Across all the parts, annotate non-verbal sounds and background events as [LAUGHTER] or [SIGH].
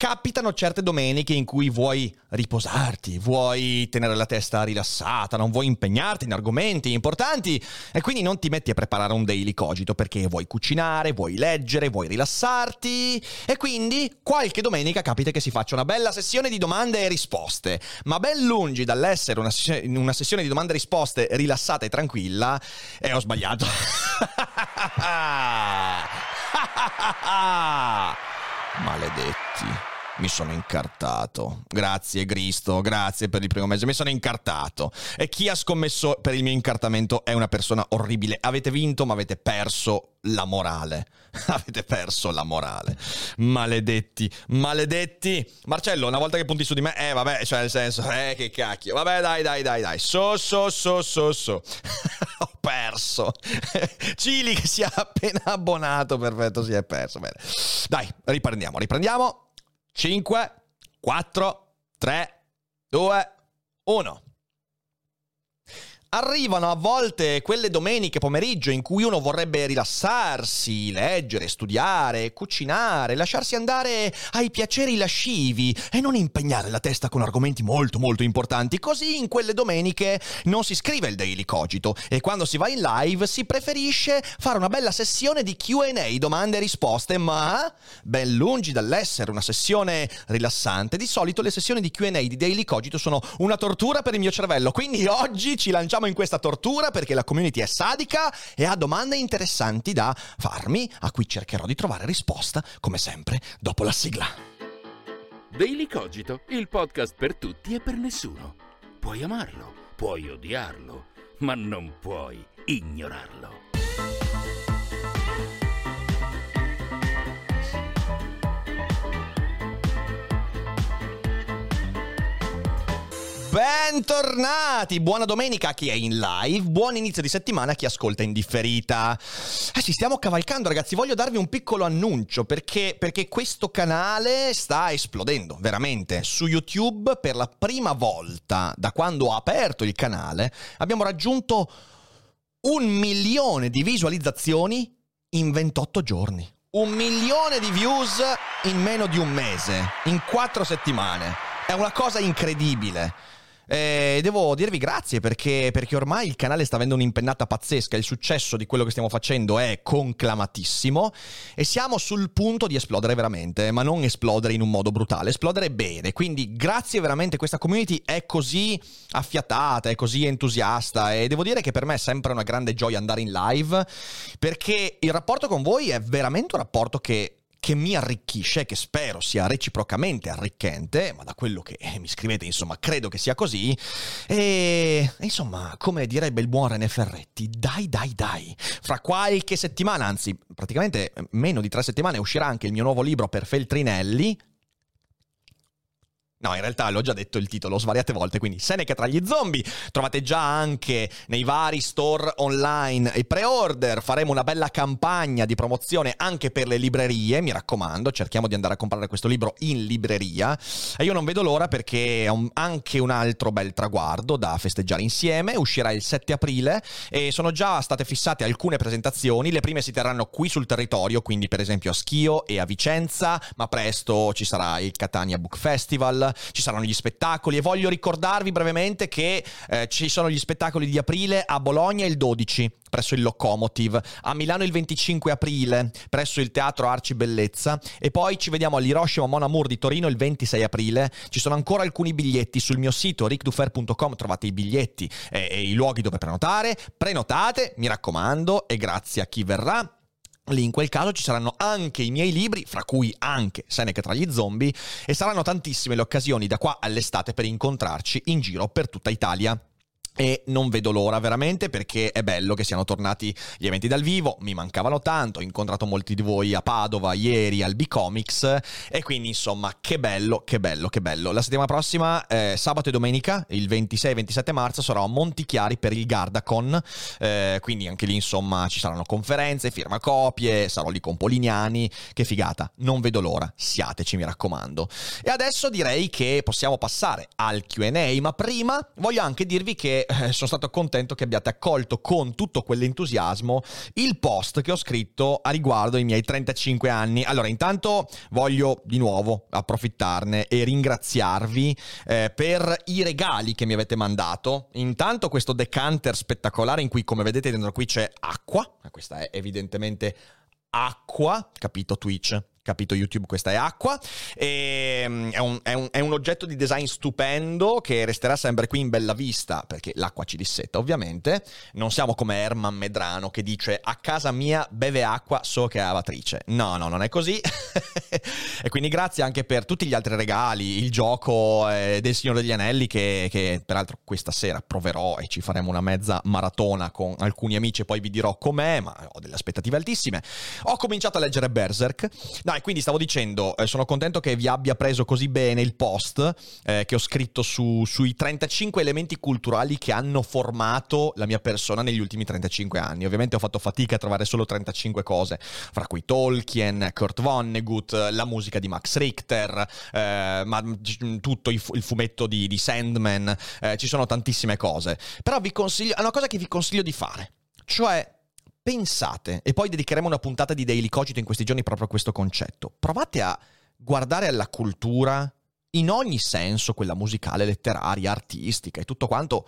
Capitano certe domeniche in cui vuoi riposarti, vuoi tenere la testa rilassata, non vuoi impegnarti in argomenti importanti e quindi non ti metti a preparare un daily cogito perché vuoi cucinare, vuoi leggere, vuoi rilassarti e quindi qualche domenica capita che si faccia una bella sessione di domande e risposte, ma ben lungi dall'essere una, una sessione di domande e risposte rilassata e tranquilla, e ho sbagliato. [LAUGHS] [LAUGHS] Maledetti. Mi sono incartato. Grazie Cristo, grazie per il primo mese. Mi sono incartato. E chi ha scommesso per il mio incartamento è una persona orribile. Avete vinto, ma avete perso la morale. [LAUGHS] avete perso la morale. Maledetti, maledetti. Marcello, una volta che punti su di me, eh vabbè, cioè nel senso, eh che cacchio. Vabbè, dai, dai, dai, dai. So, so, so, so, so. [LAUGHS] Ho perso. [LAUGHS] Cili che si è appena abbonato, perfetto, si è perso. Bene. Dai, riprendiamo, riprendiamo. 5, 4, 3, 2, 1. Arrivano a volte quelle domeniche pomeriggio in cui uno vorrebbe rilassarsi, leggere, studiare, cucinare, lasciarsi andare ai piaceri lascivi e non impegnare la testa con argomenti molto molto importanti. Così in quelle domeniche non si scrive il daily cogito e quando si va in live si preferisce fare una bella sessione di QA, domande e risposte, ma ben lungi dall'essere una sessione rilassante, di solito le sessioni di QA di daily cogito sono una tortura per il mio cervello. Quindi oggi ci lanciamo in questa tortura perché la community è sadica e ha domande interessanti da farmi, a cui cercherò di trovare risposta, come sempre, dopo la sigla. Daily Cogito, il podcast per tutti e per nessuno. Puoi amarlo, puoi odiarlo, ma non puoi ignorarlo. Bentornati, buona domenica a chi è in live, buon inizio di settimana a chi ascolta in differita. Eh sì, stiamo cavalcando ragazzi, voglio darvi un piccolo annuncio perché, perché questo canale sta esplodendo, veramente. Su YouTube per la prima volta da quando ho aperto il canale abbiamo raggiunto un milione di visualizzazioni in 28 giorni. Un milione di views in meno di un mese, in quattro settimane. È una cosa incredibile. Eh, devo dirvi grazie perché, perché, ormai il canale sta avendo un'impennata pazzesca, il successo di quello che stiamo facendo è conclamatissimo e siamo sul punto di esplodere veramente, ma non esplodere in un modo brutale, esplodere bene. Quindi grazie veramente, questa community è così affiatata, è così entusiasta e devo dire che per me è sempre una grande gioia andare in live perché il rapporto con voi è veramente un rapporto che che mi arricchisce, che spero sia reciprocamente arricchente, ma da quello che eh, mi scrivete, insomma, credo che sia così. E insomma, come direbbe il buon René Ferretti, dai, dai, dai. Fra qualche settimana, anzi, praticamente meno di tre settimane, uscirà anche il mio nuovo libro per Feltrinelli, No, in realtà l'ho già detto il titolo svariate volte, quindi Seneca tra gli zombie. Trovate già anche nei vari store online e pre-order. Faremo una bella campagna di promozione anche per le librerie, mi raccomando, cerchiamo di andare a comprare questo libro in libreria. E io non vedo l'ora perché è un, anche un altro bel traguardo da festeggiare insieme. Uscirà il 7 aprile e sono già state fissate alcune presentazioni. Le prime si terranno qui sul territorio, quindi per esempio a Schio e a Vicenza, ma presto ci sarà il Catania Book Festival ci saranno gli spettacoli e voglio ricordarvi brevemente che eh, ci sono gli spettacoli di aprile a Bologna il 12 presso il Locomotive, a Milano il 25 aprile presso il Teatro Arci Bellezza e poi ci vediamo all'Hiroshima Mon Amour di Torino il 26 aprile. Ci sono ancora alcuni biglietti sul mio sito ricdufer.com, trovate i biglietti e, e i luoghi dove prenotare. Prenotate, mi raccomando, e grazie a chi verrà. Lì in quel caso ci saranno anche i miei libri, fra cui anche Seneca tra gli zombie, e saranno tantissime le occasioni da qua all'estate per incontrarci in giro per tutta Italia. E non vedo l'ora veramente perché è bello che siano tornati gli eventi dal vivo, mi mancavano tanto, ho incontrato molti di voi a Padova ieri al B-Comics e quindi insomma che bello, che bello, che bello. La settimana prossima, eh, sabato e domenica, il 26 e 27 marzo, sarò a Montichiari per il Gardacon, eh, quindi anche lì insomma ci saranno conferenze, firmacopie, sarò lì con Polignani, che figata, non vedo l'ora, siateci mi raccomando. E adesso direi che possiamo passare al Q&A, ma prima voglio anche dirvi che sono stato contento che abbiate accolto con tutto quell'entusiasmo il post che ho scritto a riguardo ai miei 35 anni. Allora, intanto voglio di nuovo approfittarne e ringraziarvi eh, per i regali che mi avete mandato. Intanto questo decanter spettacolare in cui, come vedete dentro qui c'è acqua, questa è evidentemente acqua, capito Twitch? Capito YouTube, questa è acqua. E, um, è, un, è, un, è, un, oggetto di design stupendo che resterà sempre qui in bella vista, perché l'acqua ci dissetta ovviamente. Non siamo come Herman Medrano che dice a casa mia beve acqua, so che è lavatrice. No, no, non è così. [LAUGHS] [LAUGHS] e quindi grazie anche per tutti gli altri regali, il gioco eh, del Signore degli Anelli che, che peraltro questa sera proverò e ci faremo una mezza maratona con alcuni amici e poi vi dirò com'è, ma ho delle aspettative altissime. Ho cominciato a leggere Berserk. No, e quindi stavo dicendo, eh, sono contento che vi abbia preso così bene il post eh, che ho scritto su, sui 35 elementi culturali che hanno formato la mia persona negli ultimi 35 anni. Ovviamente ho fatto fatica a trovare solo 35 cose, fra cui Tolkien, Kurt Vonnegut, la musica di Max Richter, eh, ma tutto il, il fumetto di, di Sandman, eh, ci sono tantissime cose. Però vi consiglio, è una cosa che vi consiglio di fare, cioè pensate, e poi dedicheremo una puntata di Daily Cogito in questi giorni proprio a questo concetto, provate a guardare alla cultura in ogni senso, quella musicale, letteraria, artistica e tutto quanto,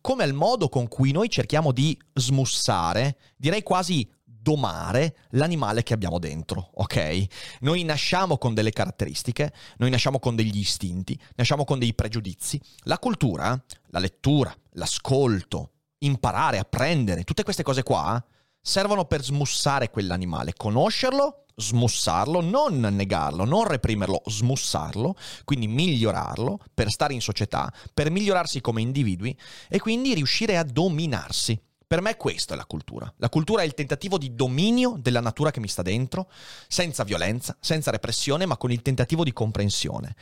come al modo con cui noi cerchiamo di smussare, direi quasi domare l'animale che abbiamo dentro, ok? Noi nasciamo con delle caratteristiche, noi nasciamo con degli istinti, nasciamo con dei pregiudizi. La cultura, la lettura, l'ascolto, imparare, apprendere, tutte queste cose qua servono per smussare quell'animale, conoscerlo, smussarlo, non negarlo, non reprimerlo, smussarlo, quindi migliorarlo per stare in società, per migliorarsi come individui e quindi riuscire a dominarsi. Per me questa è la cultura. La cultura è il tentativo di dominio della natura che mi sta dentro, senza violenza, senza repressione, ma con il tentativo di comprensione.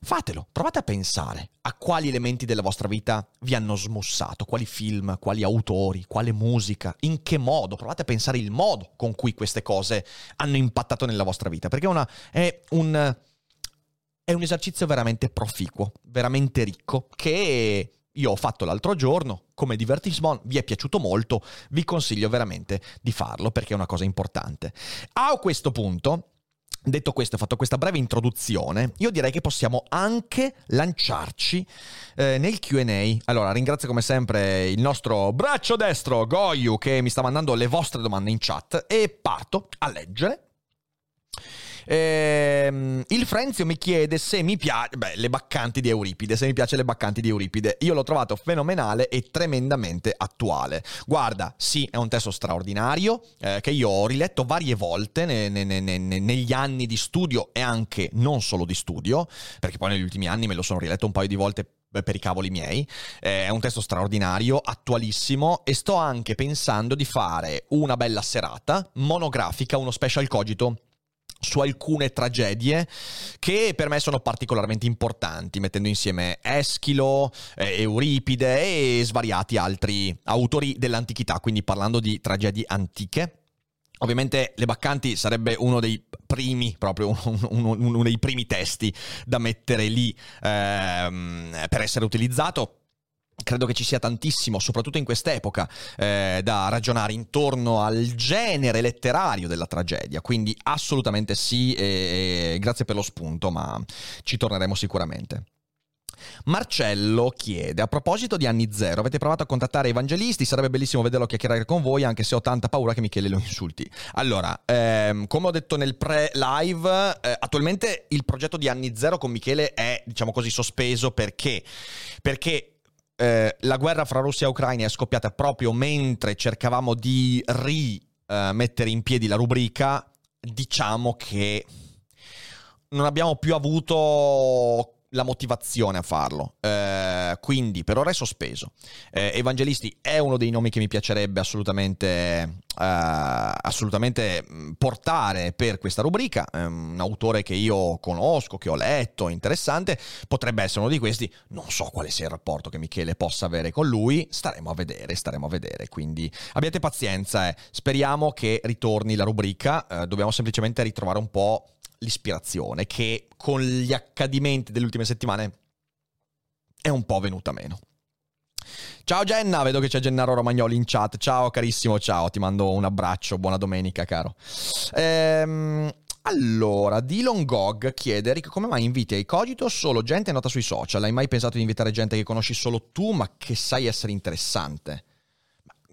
Fatelo, provate a pensare a quali elementi della vostra vita vi hanno smussato, quali film, quali autori, quale musica, in che modo, provate a pensare il modo con cui queste cose hanno impattato nella vostra vita, perché una, è, un, è un esercizio veramente proficuo, veramente ricco, che io ho fatto l'altro giorno come divertissement, vi è piaciuto molto, vi consiglio veramente di farlo perché è una cosa importante. A questo punto Detto questo, fatto questa breve introduzione, io direi che possiamo anche lanciarci eh, nel QA. Allora, ringrazio come sempre il nostro braccio destro, Goyu, che mi sta mandando le vostre domande in chat e parto a leggere Ehm, il Frenzio mi chiede se mi piace, beh, le baccanti di Euripide, se mi piace le baccanti di Euripide. Io l'ho trovato fenomenale e tremendamente attuale. Guarda, sì, è un testo straordinario eh, che io ho riletto varie volte ne, ne, ne, negli anni di studio e anche non solo di studio, perché poi negli ultimi anni me lo sono riletto un paio di volte per i cavoli miei. Eh, è un testo straordinario, attualissimo e sto anche pensando di fare una bella serata monografica, uno special cogito su alcune tragedie che per me sono particolarmente importanti, mettendo insieme Eschilo, eh, Euripide e svariati altri autori dell'antichità, quindi parlando di tragedie antiche. Ovviamente Le Baccanti sarebbe uno dei primi, proprio uno, uno dei primi testi da mettere lì ehm, per essere utilizzato Credo che ci sia tantissimo, soprattutto in quest'epoca, eh, da ragionare intorno al genere letterario della tragedia. Quindi assolutamente sì, e, e grazie per lo spunto, ma ci torneremo sicuramente. Marcello chiede: A proposito di anni zero, avete provato a contattare evangelisti? Sarebbe bellissimo vederlo chiacchierare con voi, anche se ho tanta paura che Michele lo insulti. Allora, ehm, come ho detto nel pre-live, eh, attualmente il progetto di anni zero con Michele è, diciamo così, sospeso perché? Perché eh, la guerra fra Russia e Ucraina è scoppiata proprio mentre cercavamo di rimettere in piedi la rubrica, diciamo che non abbiamo più avuto la motivazione a farlo. Eh, quindi per ora è sospeso. Eh, Evangelisti è uno dei nomi che mi piacerebbe assolutamente, eh, assolutamente portare per questa rubrica. È un autore che io conosco, che ho letto, interessante. Potrebbe essere uno di questi. Non so quale sia il rapporto che Michele possa avere con lui. Staremo a vedere, staremo a vedere. Quindi abbiate pazienza. Eh. Speriamo che ritorni la rubrica. Eh, dobbiamo semplicemente ritrovare un po' l'ispirazione che con gli accadimenti delle ultime settimane è un po' venuta meno. Ciao Genna, vedo che c'è Gennaro Romagnoli in chat. Ciao carissimo, ciao, ti mando un abbraccio, buona domenica caro. Ehm, allora, Dylan Gog chiede, Rick, come mai inviti ai Cogito solo gente nota sui social? Hai mai pensato di invitare gente che conosci solo tu, ma che sai essere interessante?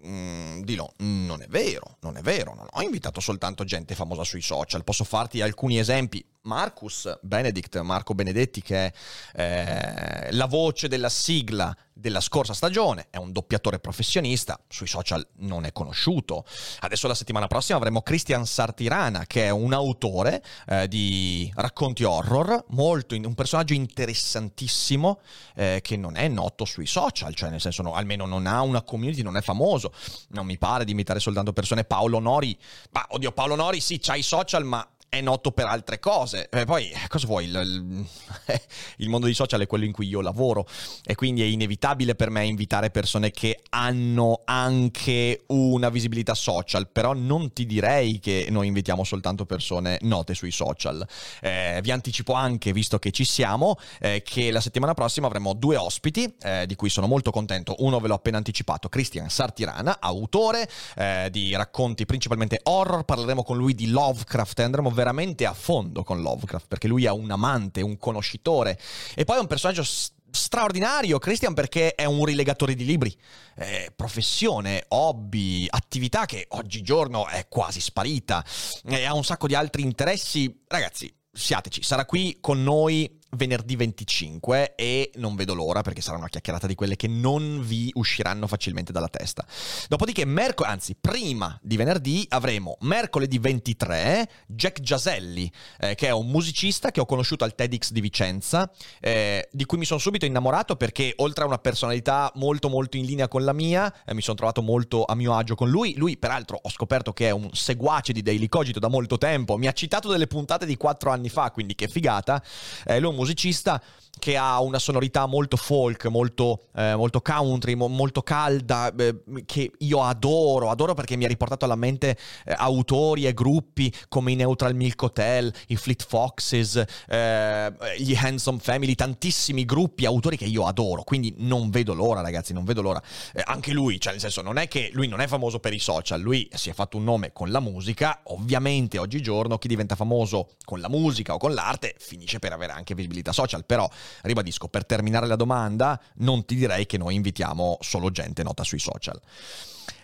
Mm, Dilo, non è vero, non è vero, non ho invitato soltanto gente famosa sui social, posso farti alcuni esempi. Marcus Benedict, Marco Benedetti, che è eh, la voce della sigla della scorsa stagione, è un doppiatore professionista, sui social non è conosciuto. Adesso la settimana prossima avremo Christian Sartirana, che è un autore eh, di racconti horror, molto un personaggio interessantissimo eh, che non è noto sui social, cioè nel senso no, almeno non ha una community, non è famoso. Non mi pare di imitare soltanto persone. Paolo Nori, ma oddio, Paolo Nori sì, c'ha i social, ma è noto per altre cose. E poi, eh, cosa vuoi? Il, il, [LAUGHS] il, mondo dei social è quello in cui io lavoro e quindi è inevitabile per me invitare persone che hanno anche una visibilità social, però non ti direi che noi invitiamo soltanto persone note sui social. Eh, vi anticipo anche, visto che ci siamo, eh, che la settimana prossima avremo due ospiti, eh, di cui sono molto contento. Uno ve l'ho appena anticipato, Christian Sartirana, autore eh, di racconti principalmente horror. Parleremo con lui di Lovecraft e andremo veramente a fondo con Lovecraft, perché lui è un amante, un conoscitore, e poi è un personaggio straordinario, Christian, perché è un rilegatore di libri, eh, professione, hobby, attività che oggigiorno è quasi sparita, e ha un sacco di altri interessi. Ragazzi, siateci, sarà qui con noi venerdì 25 e non vedo l'ora perché sarà una chiacchierata di quelle che non vi usciranno facilmente dalla testa. Dopodiché, merc- anzi, prima di venerdì avremo mercoledì 23 Jack Giaselli, eh, che è un musicista che ho conosciuto al TEDx di Vicenza, eh, di cui mi sono subito innamorato perché oltre a una personalità molto molto in linea con la mia, eh, mi sono trovato molto a mio agio con lui. Lui, peraltro, ho scoperto che è un seguace di Daily Cogito da molto tempo, mi ha citato delle puntate di quattro anni fa, quindi che figata. Lui è un musicista che ha una sonorità molto folk, molto, eh, molto country, mo- molto calda, eh, che io adoro, adoro perché mi ha riportato alla mente eh, autori e gruppi come i Neutral Milk Hotel, i Fleet Foxes, eh, gli Handsome Family, tantissimi gruppi, autori che io adoro, quindi non vedo l'ora ragazzi, non vedo l'ora. Eh, anche lui, cioè nel senso non è che lui non è famoso per i social, lui si è fatto un nome con la musica, ovviamente oggigiorno chi diventa famoso con la musica o con l'arte finisce per avere anche visibilità social, però ribadisco, per terminare la domanda, non ti direi che noi invitiamo solo gente nota sui social.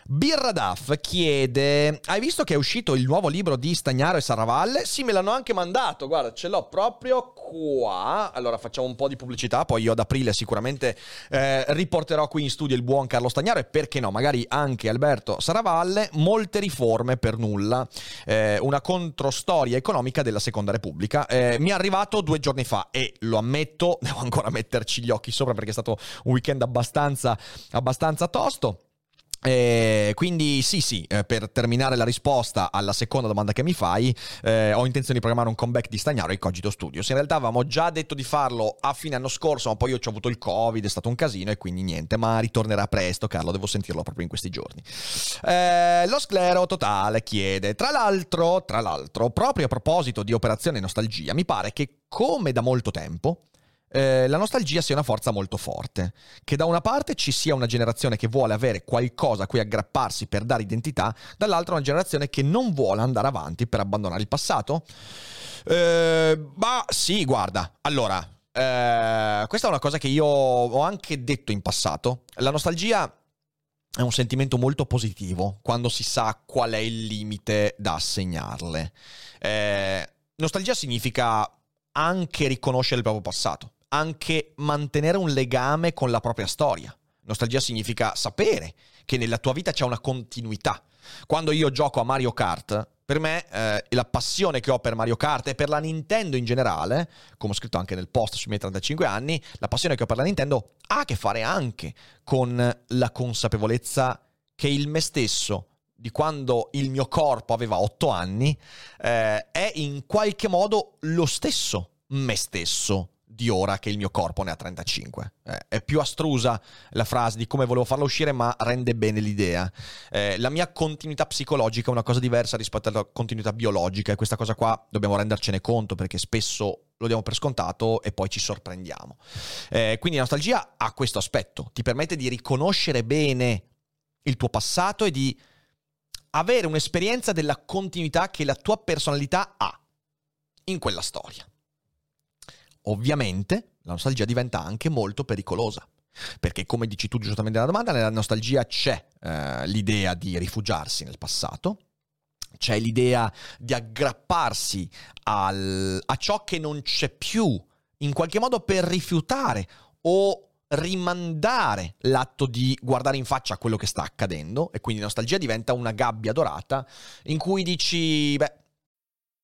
Birra Duff chiede: Hai visto che è uscito il nuovo libro di Stagnaro e Saravalle? Sì, me l'hanno anche mandato. Guarda, ce l'ho proprio qua. Allora facciamo un po' di pubblicità. Poi io ad aprile sicuramente eh, riporterò qui in studio il buon Carlo Stagnaro e perché no, magari anche Alberto Saravalle. Molte riforme per nulla. Eh, una controstoria economica della Seconda Repubblica. Eh, mi è arrivato due giorni fa e lo ammetto, [LAUGHS] devo ancora metterci gli occhi sopra perché è stato un weekend abbastanza, abbastanza tosto. Eh, quindi sì sì, eh, per terminare la risposta alla seconda domanda che mi fai, eh, ho intenzione di programmare un comeback di Stagnaro ai Cogito Studios. In realtà avevamo già detto di farlo a fine anno scorso, ma poi io ho avuto il Covid, è stato un casino e quindi niente, ma ritornerà presto, Carlo, devo sentirlo proprio in questi giorni. Eh, lo sclero totale chiede, tra l'altro, tra l'altro, proprio a proposito di Operazione Nostalgia, mi pare che come da molto tempo eh, la nostalgia sia una forza molto forte, che da una parte ci sia una generazione che vuole avere qualcosa a cui aggrapparsi per dare identità, dall'altra una generazione che non vuole andare avanti per abbandonare il passato? Eh, ma sì, guarda, allora, eh, questa è una cosa che io ho anche detto in passato. La nostalgia è un sentimento molto positivo quando si sa qual è il limite da assegnarle. Eh, nostalgia significa anche riconoscere il proprio passato, anche mantenere un legame con la propria storia. Nostalgia significa sapere che nella tua vita c'è una continuità. Quando io gioco a Mario Kart, per me eh, la passione che ho per Mario Kart e per la Nintendo in generale, come ho scritto anche nel post sui miei 35 anni, la passione che ho per la Nintendo ha a che fare anche con la consapevolezza che il me stesso di quando il mio corpo aveva 8 anni eh, è in qualche modo lo stesso me stesso di ora che il mio corpo ne ha 35. Eh, è più astrusa la frase di come volevo farla uscire, ma rende bene l'idea. Eh, la mia continuità psicologica è una cosa diversa rispetto alla continuità biologica e questa cosa qua dobbiamo rendercene conto perché spesso lo diamo per scontato e poi ci sorprendiamo. Eh, quindi la nostalgia ha questo aspetto, ti permette di riconoscere bene il tuo passato e di avere un'esperienza della continuità che la tua personalità ha in quella storia. Ovviamente la nostalgia diventa anche molto pericolosa. Perché come dici tu giustamente nella domanda, nella nostalgia c'è eh, l'idea di rifugiarsi nel passato, c'è l'idea di aggrapparsi al, a ciò che non c'è più, in qualche modo per rifiutare o rimandare l'atto di guardare in faccia quello che sta accadendo e quindi nostalgia diventa una gabbia dorata in cui dici, beh,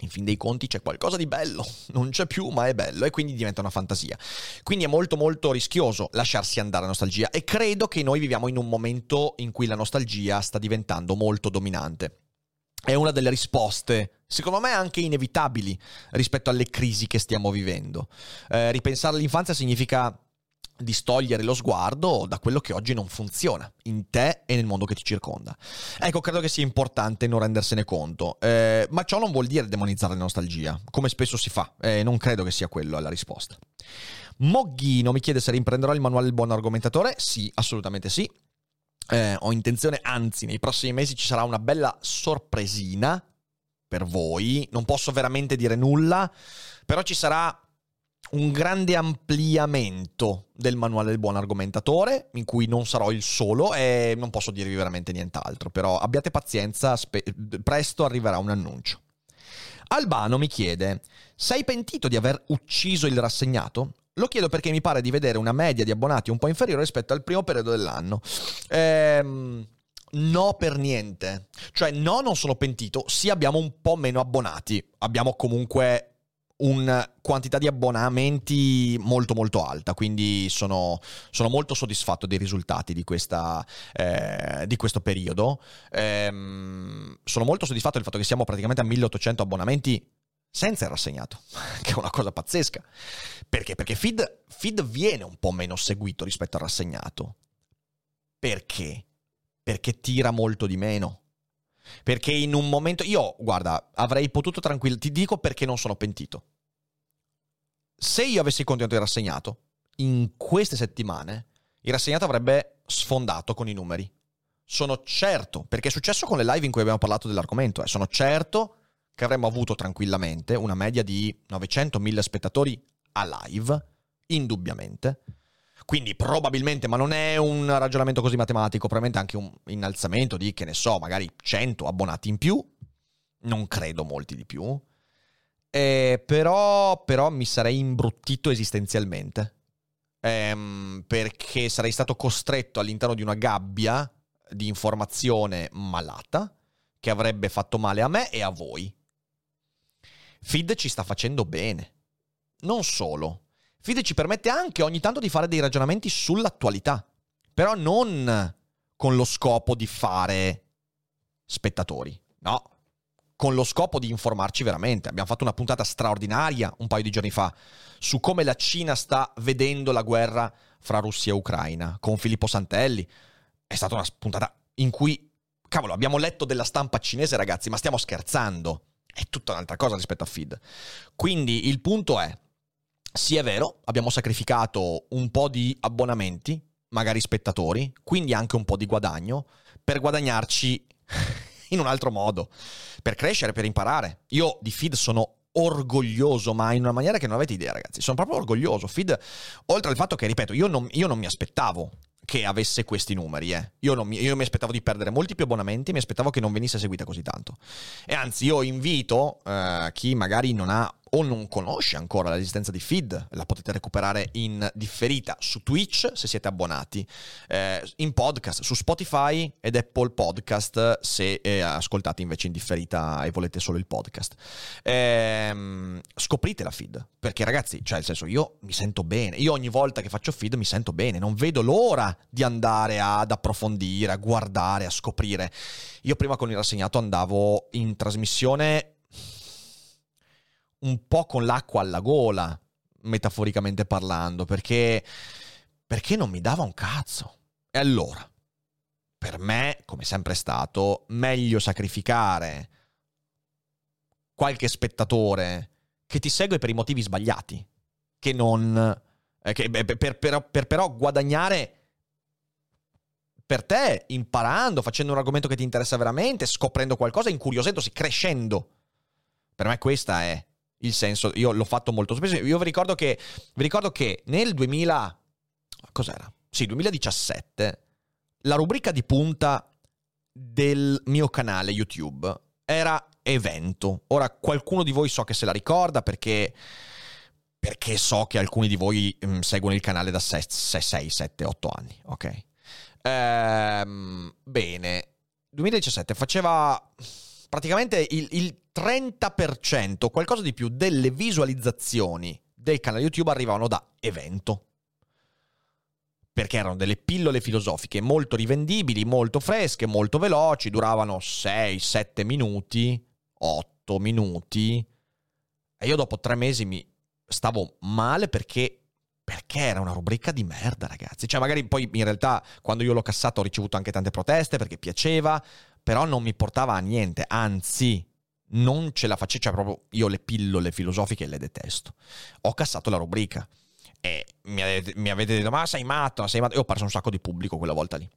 In fin dei conti c'è qualcosa di bello, [LAUGHS] non c'è più ma è bello e quindi diventa una fantasia. Quindi è molto molto rischioso lasciarsi andare alla nostalgia e credo che noi viviamo in un momento in cui la nostalgia sta diventando molto dominante. È una delle risposte, secondo me anche inevitabili, rispetto alle crisi che stiamo vivendo. Eh, ripensare all'infanzia significa distogliere lo sguardo da quello che oggi non funziona in te e nel mondo che ti circonda. Ecco, credo che sia importante non rendersene conto, eh, ma ciò non vuol dire demonizzare la nostalgia, come spesso si fa, eh, non credo che sia quello la risposta. Mogghino mi chiede se riprenderò il manuale del buon argomentatore, sì, assolutamente sì. Eh, ho intenzione, anzi, nei prossimi mesi ci sarà una bella sorpresina per voi, non posso veramente dire nulla, però ci sarà un grande ampliamento del manuale del buon argomentatore, in cui non sarò il solo e non posso dirvi veramente nient'altro, però abbiate pazienza, spe- presto arriverà un annuncio. Albano mi chiede, sei pentito di aver ucciso il rassegnato? Lo chiedo perché mi pare di vedere una media di abbonati un po' inferiore rispetto al primo periodo dell'anno. Ehm... No, per niente. Cioè, no, non sono pentito. Sì, abbiamo un po' meno abbonati. Abbiamo comunque una quantità di abbonamenti molto molto alta, quindi sono, sono molto soddisfatto dei risultati di, questa, eh, di questo periodo. Ehm, sono molto soddisfatto del fatto che siamo praticamente a 1800 abbonamenti senza il rassegnato, [LAUGHS] che è una cosa pazzesca. Perché? Perché feed, feed viene un po' meno seguito rispetto al rassegnato. Perché? Perché tira molto di meno. Perché in un momento. Io, guarda, avrei potuto tranquillo. Ti dico perché non sono pentito. Se io avessi continuato il rassegnato, in queste settimane, il rassegnato avrebbe sfondato con i numeri. Sono certo, perché è successo con le live in cui abbiamo parlato dell'argomento, eh, sono certo che avremmo avuto tranquillamente una media di 900.000 spettatori a live, indubbiamente. Quindi probabilmente, ma non è un ragionamento così matematico, probabilmente anche un innalzamento di, che ne so, magari 100 abbonati in più. Non credo molti di più. Eh, però, però mi sarei imbruttito esistenzialmente. Ehm, perché sarei stato costretto all'interno di una gabbia di informazione malata che avrebbe fatto male a me e a voi. Feed ci sta facendo bene. Non solo, Feed ci permette anche ogni tanto di fare dei ragionamenti sull'attualità, però non con lo scopo di fare spettatori, no, con lo scopo di informarci veramente. Abbiamo fatto una puntata straordinaria un paio di giorni fa su come la Cina sta vedendo la guerra fra Russia e Ucraina con Filippo Santelli. È stata una puntata in cui, cavolo, abbiamo letto della stampa cinese, ragazzi, ma stiamo scherzando. È tutta un'altra cosa rispetto a feed. Quindi il punto è, sì è vero, abbiamo sacrificato un po' di abbonamenti, magari spettatori, quindi anche un po' di guadagno, per guadagnarci [LAUGHS] in un altro modo, per crescere, per imparare. Io di feed sono orgoglioso, ma in una maniera che non avete idea, ragazzi. Sono proprio orgoglioso. Feed, oltre al fatto che, ripeto, io non, io non mi aspettavo che avesse questi numeri. Eh. Io, mi, io mi aspettavo di perdere molti più abbonamenti, mi aspettavo che non venisse seguita così tanto. E anzi, io invito eh, chi magari non ha o non conosce ancora l'esistenza di feed, la potete recuperare in differita su Twitch se siete abbonati, eh, in podcast su Spotify ed Apple Podcast se eh, ascoltate invece in differita e volete solo il podcast. Ehm, scoprite la feed, perché ragazzi, cioè nel senso io mi sento bene, io ogni volta che faccio feed mi sento bene, non vedo l'ora di andare ad approfondire, a guardare, a scoprire. Io prima con il rassegnato andavo in trasmissione un po' con l'acqua alla gola, metaforicamente parlando, perché, perché non mi dava un cazzo. E allora, per me, come sempre è stato, meglio sacrificare qualche spettatore che ti segue per i motivi sbagliati, che non... Eh, che, per, per, per, per però guadagnare per te, imparando, facendo un argomento che ti interessa veramente, scoprendo qualcosa, incuriosendosi, crescendo. Per me questa è il senso, io l'ho fatto molto spesso. Io vi ricordo che, vi ricordo che nel 2000, cos'era? Sì, 2017, la rubrica di punta del mio canale YouTube era evento. Ora qualcuno di voi so che se la ricorda perché, perché so che alcuni di voi mh, mm, seguono il canale da 6, 6 7, 8 anni, ok? Ehm, bene, 2017 faceva praticamente il, il 30%, qualcosa di più, delle visualizzazioni del canale YouTube arrivavano da evento. Perché erano delle pillole filosofiche molto rivendibili, molto fresche, molto veloci, duravano 6-7 minuti, 8 minuti. E io dopo tre mesi mi stavo male perché perché era una rubrica di merda, ragazzi. Cioè, magari poi in realtà quando io l'ho cassato ho ricevuto anche tante proteste perché piaceva, però non mi portava a niente, anzi non ce la facevo, cioè proprio io le pillole filosofiche le detesto. Ho cassato la rubrica e mi avete, mi avete detto ma sei matto, sei matto, e ho perso un sacco di pubblico quella volta lì.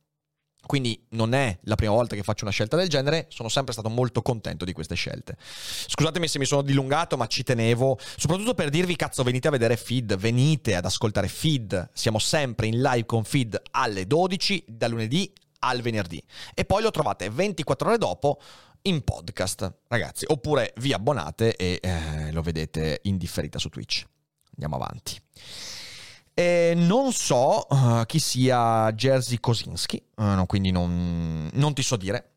Quindi non è la prima volta che faccio una scelta del genere, sono sempre stato molto contento di queste scelte. Scusatemi se mi sono dilungato, ma ci tenevo, soprattutto per dirvi cazzo, venite a vedere feed, venite ad ascoltare feed. Siamo sempre in live con feed alle 12 da lunedì al venerdì. E poi lo trovate 24 ore dopo in podcast, ragazzi. Oppure vi abbonate e eh, lo vedete in differita su Twitch. Andiamo avanti. E non so uh, chi sia Jerzy Kosinski, uh, no, quindi non, non, ti so dire.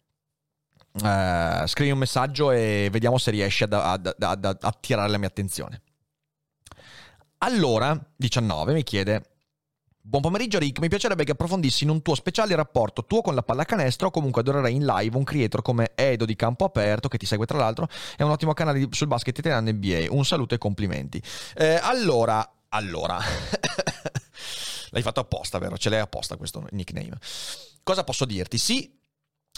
Uh, scrivi un messaggio e vediamo se riesci ad, ad, ad, ad attirare la mia attenzione. Allora, 19 mi chiede Buon pomeriggio Rick, mi piacerebbe che approfondissi in un tuo speciale rapporto tuo con la pallacanestro o comunque adorerei in live un creator come Edo di Campo Aperto che ti segue tra l'altro, è un ottimo canale sul basket italiano NBA, un saluto e complimenti. Eh, allora, allora, [LAUGHS] l'hai fatto apposta vero? Ce l'hai apposta questo nickname. Cosa posso dirti? Sì,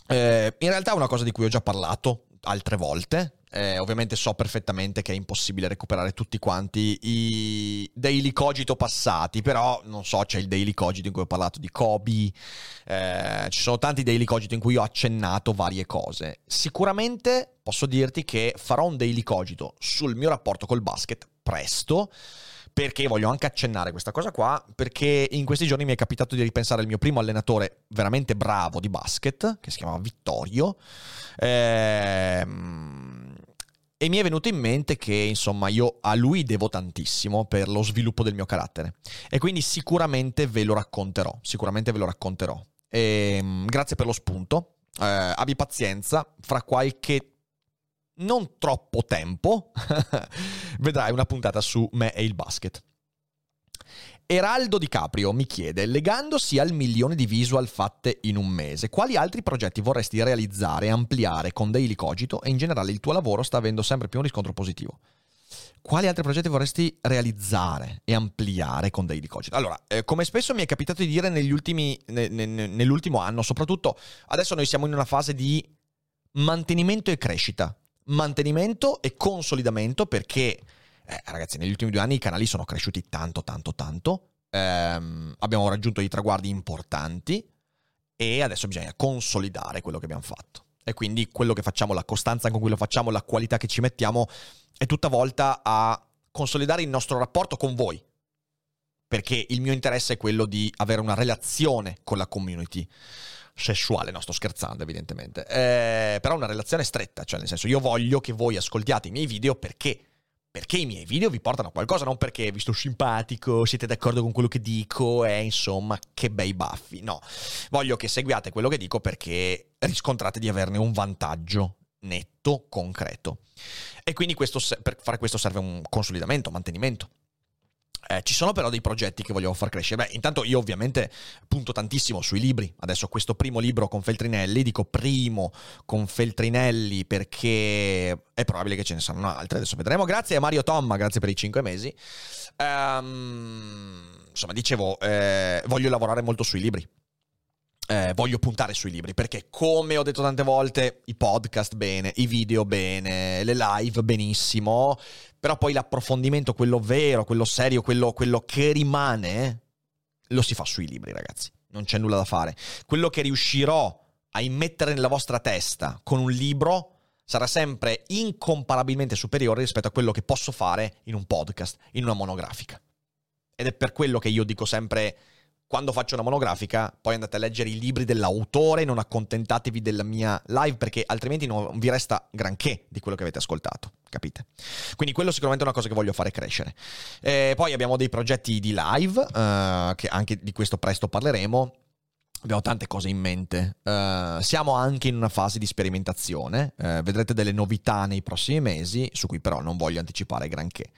eh, in realtà è una cosa di cui ho già parlato altre volte, eh, ovviamente so perfettamente che è impossibile recuperare tutti quanti i daily cogito passati, però non so, c'è il daily cogito in cui ho parlato di Kobe, eh, ci sono tanti daily cogito in cui ho accennato varie cose. Sicuramente posso dirti che farò un daily cogito sul mio rapporto col basket presto perché voglio anche accennare questa cosa qua, perché in questi giorni mi è capitato di ripensare al mio primo allenatore veramente bravo di basket, che si chiamava Vittorio, ehm, e mi è venuto in mente che insomma io a lui devo tantissimo per lo sviluppo del mio carattere e quindi sicuramente ve lo racconterò, sicuramente ve lo racconterò. E, ehm, grazie per lo spunto, eh, abbi pazienza, fra qualche non troppo tempo [LAUGHS] vedrai una puntata su me e il basket. Eraldo Di Caprio mi chiede, legandosi al milione di visual fatte in un mese, quali altri progetti vorresti realizzare ampliare con Daily Cogito e in generale il tuo lavoro sta avendo sempre più un riscontro positivo? Quali altri progetti vorresti realizzare e ampliare con Daily Cogito? Allora, eh, come spesso mi è capitato di dire ultimi, ne, ne, nell'ultimo anno, soprattutto adesso noi siamo in una fase di mantenimento e crescita. Mantenimento e consolidamento perché eh, ragazzi, negli ultimi due anni i canali sono cresciuti tanto, tanto, tanto. Ehm, abbiamo raggiunto dei traguardi importanti e adesso bisogna consolidare quello che abbiamo fatto. E quindi quello che facciamo, la costanza con cui lo facciamo, la qualità che ci mettiamo, è tutta volta a consolidare il nostro rapporto con voi. Perché il mio interesse è quello di avere una relazione con la community sessuale, no sto scherzando evidentemente, eh, però una relazione stretta, cioè nel senso io voglio che voi ascoltiate i miei video perché perché i miei video vi portano a qualcosa, non perché vi sto simpatico, siete d'accordo con quello che dico e insomma che bei baffi. No, voglio che seguiate quello che dico perché riscontrate di averne un vantaggio netto, concreto. E quindi questo, per fare questo serve un consolidamento, mantenimento. Eh, ci sono però dei progetti che vogliamo far crescere. Beh, intanto io ovviamente punto tantissimo sui libri. Adesso questo primo libro con Feltrinelli, dico primo con Feltrinelli perché è probabile che ce ne saranno altri. Adesso vedremo. Grazie a Mario Tomma, grazie per i cinque mesi. Um, insomma, dicevo, eh, voglio lavorare molto sui libri eh, voglio puntare sui libri perché come ho detto tante volte i podcast bene, i video bene, le live benissimo, però poi l'approfondimento, quello vero, quello serio, quello, quello che rimane, lo si fa sui libri ragazzi, non c'è nulla da fare. Quello che riuscirò a immettere nella vostra testa con un libro sarà sempre incomparabilmente superiore rispetto a quello che posso fare in un podcast, in una monografica. Ed è per quello che io dico sempre quando faccio una monografica, poi andate a leggere i libri dell'autore, non accontentatevi della mia live perché altrimenti non vi resta granché di quello che avete ascoltato, capite? Quindi quello sicuramente è una cosa che voglio fare crescere. Eh, poi abbiamo dei progetti di live, eh, che anche di questo presto parleremo. Abbiamo tante cose in mente. Uh, siamo anche in una fase di sperimentazione. Uh, vedrete delle novità nei prossimi mesi, su cui però non voglio anticipare granché.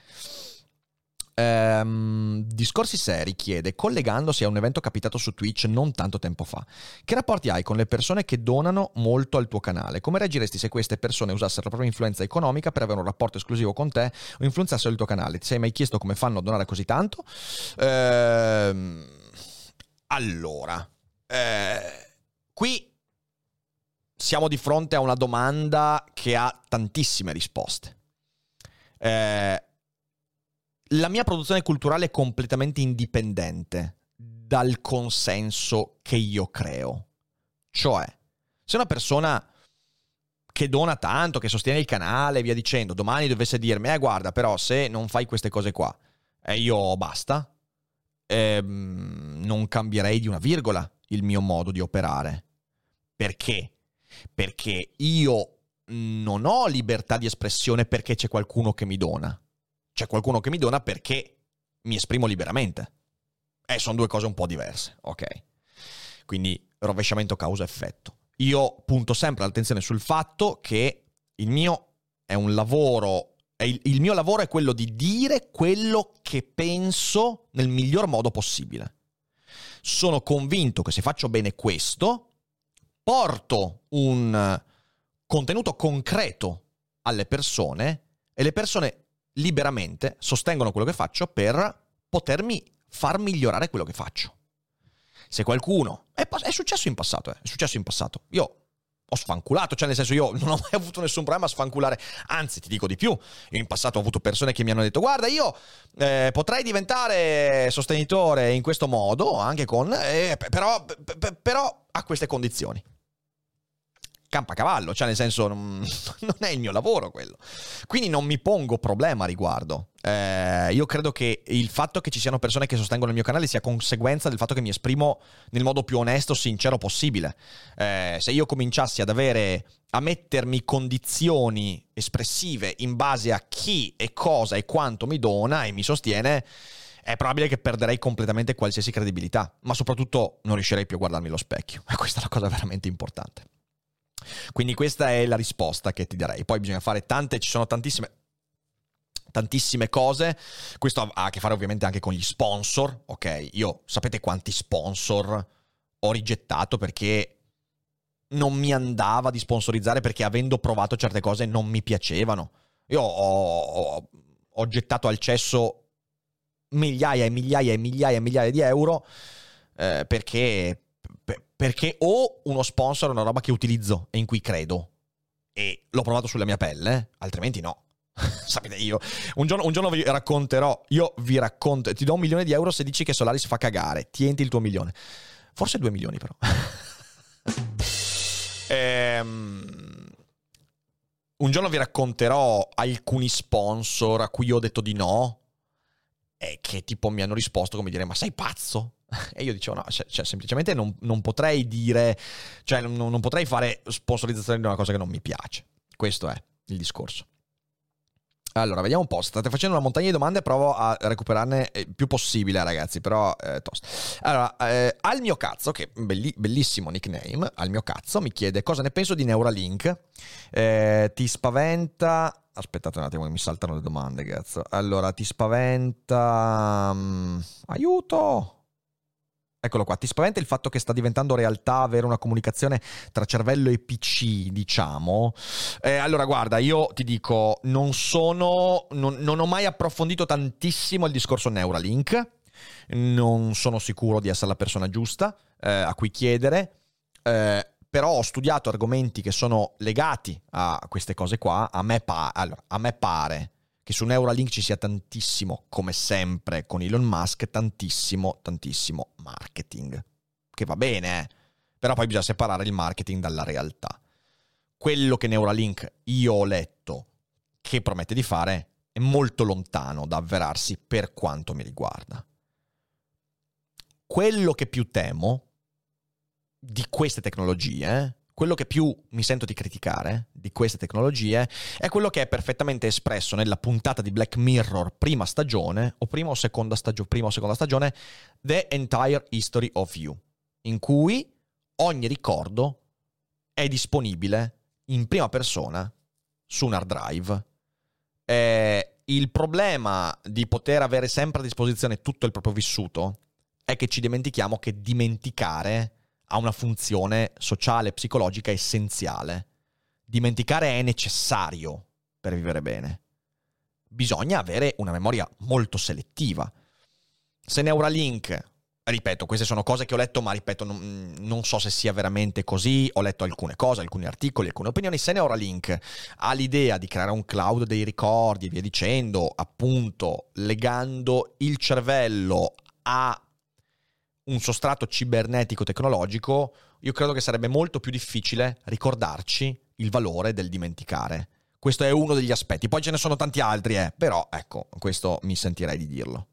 Ehm, discorsi seri chiede, collegandosi a un evento capitato su Twitch non tanto tempo fa, che rapporti hai con le persone che donano molto al tuo canale? Come reagiresti se queste persone usassero la propria influenza economica per avere un rapporto esclusivo con te o influenzassero il tuo canale? Ti sei mai chiesto come fanno a donare così tanto? Ehm, allora, eh, qui siamo di fronte a una domanda che ha tantissime risposte. Eh, la mia produzione culturale è completamente indipendente dal consenso che io creo. Cioè, se una persona che dona tanto, che sostiene il canale, via dicendo, domani dovesse dirmi, eh guarda, però se non fai queste cose qua, e eh, io basta, ehm, non cambierei di una virgola il mio modo di operare. Perché? Perché io non ho libertà di espressione perché c'è qualcuno che mi dona c'è qualcuno che mi dona perché mi esprimo liberamente. Eh, sono due cose un po' diverse, ok? Quindi rovesciamento causa-effetto. Io punto sempre l'attenzione sul fatto che il mio è un lavoro, è il, il mio lavoro è quello di dire quello che penso nel miglior modo possibile. Sono convinto che se faccio bene questo, porto un contenuto concreto alle persone e le persone liberamente sostengono quello che faccio per potermi far migliorare quello che faccio. Se qualcuno... È, è successo in passato, eh, è successo in passato. Io ho sfanculato, cioè nel senso io non ho mai avuto nessun problema a sfanculare, anzi ti dico di più, io in passato ho avuto persone che mi hanno detto guarda io eh, potrei diventare sostenitore in questo modo, anche con, eh, però, però a queste condizioni campacavallo, cioè nel senso non, [LAUGHS] non, è il mio lavoro quello. Quindi non mi pongo problema a riguardo. Eh, io credo che il fatto che ci siano persone che sostengono il mio canale sia conseguenza del fatto che mi esprimo nel modo più onesto, sincero possibile. Eh, se io cominciassi ad avere a mettermi condizioni espressive in base a chi e cosa e quanto mi dona e mi sostiene, è probabile che perderei completamente qualsiasi credibilità, ma soprattutto non riuscirei più a guardarmi allo specchio. E [LAUGHS] questa è la cosa veramente importante. Quindi questa è la risposta che ti darei. Poi bisogna fare tante, ci sono tantissime tantissime cose. Questo ha a che fare ovviamente anche con gli sponsor, ok? Io sapete quanti sponsor ho rigettato perché non mi andava di sponsorizzare perché avendo provato certe cose non mi piacevano. Io ho, ho, ho gettato al cesso migliaia e migliaia e migliaia e migliaia di euro eh, perché, perché ho uno sponsor, una roba che utilizzo e in cui credo. E l'ho provato sulla mia pelle, altrimenti no. [LAUGHS] Sapete io, un giorno, un giorno, vi racconterò, io vi racconto, ti do un milione di euro se dici che Solaris fa cagare, tienti il tuo milione. Forse due milioni però. [LAUGHS] ehm, un giorno vi racconterò alcuni sponsor a cui ho detto di no e che tipo mi hanno risposto come dire ma sei pazzo? E io dicevo no, cioè, cioè semplicemente non, non, potrei dire, cioè non, non potrei fare sponsorizzazione di una cosa che non mi piace. Questo è il discorso. Allora, vediamo un po'. State facendo una montagna di domande, provo a recuperarne il più possibile, ragazzi, però eh, tosto. Allora, eh, al mio cazzo, che belli, bellissimo nickname, al mio cazzo mi chiede cosa ne penso di Neuralink. Eh, ti spaventa... Aspettate un attimo che mi saltano le domande, cazzo. Allora, ti spaventa... Um, aiuto! Eccolo qua, ti spaventa il fatto che sta diventando realtà avere una comunicazione tra cervello e PC, diciamo? Eh, allora, guarda, io ti dico, non sono, non, non ho mai approfondito tantissimo il discorso Neuralink, non sono sicuro di essere la persona giusta eh, a cui chiedere, eh, però ho studiato argomenti che sono legati a queste cose qua, a me, pa- allora, a me pare che su Neuralink ci sia tantissimo, come sempre con Elon Musk, tantissimo, tantissimo marketing. Che va bene, eh? però poi bisogna separare il marketing dalla realtà. Quello che Neuralink io ho letto che promette di fare è molto lontano da avverarsi per quanto mi riguarda. Quello che più temo di queste tecnologie quello che più mi sento di criticare di queste tecnologie è quello che è perfettamente espresso nella puntata di Black Mirror prima stagione o prima o seconda, stagio- prima o seconda stagione The Entire History of You, in cui ogni ricordo è disponibile in prima persona su un hard drive. Eh, il problema di poter avere sempre a disposizione tutto il proprio vissuto è che ci dimentichiamo che dimenticare ha una funzione sociale, psicologica essenziale. Dimenticare è necessario per vivere bene. Bisogna avere una memoria molto selettiva. Se Neuralink, ripeto, queste sono cose che ho letto, ma ripeto, non, non, so se sia veramente così. Ho letto alcune cose, alcuni articoli, alcune opinioni. Se Neuralink ha l'idea di creare un cloud dei ricordi e via dicendo, appunto, legando il cervello a un sostrato cibernetico tecnologico, io credo che sarebbe molto più difficile ricordarci il valore del dimenticare. Questo è uno degli aspetti. Poi ce ne sono tanti altri, eh, però ecco, questo mi sentirei di dirlo.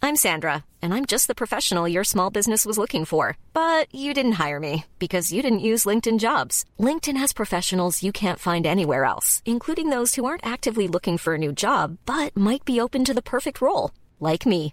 I'm Sandra, and I'm just the professional your small business was looking for. But you didn't hire me because you didn't use LinkedIn jobs. LinkedIn has professionals you can't find anywhere else, including those who aren't actively looking for a new job, but might be open to the perfect role, like me.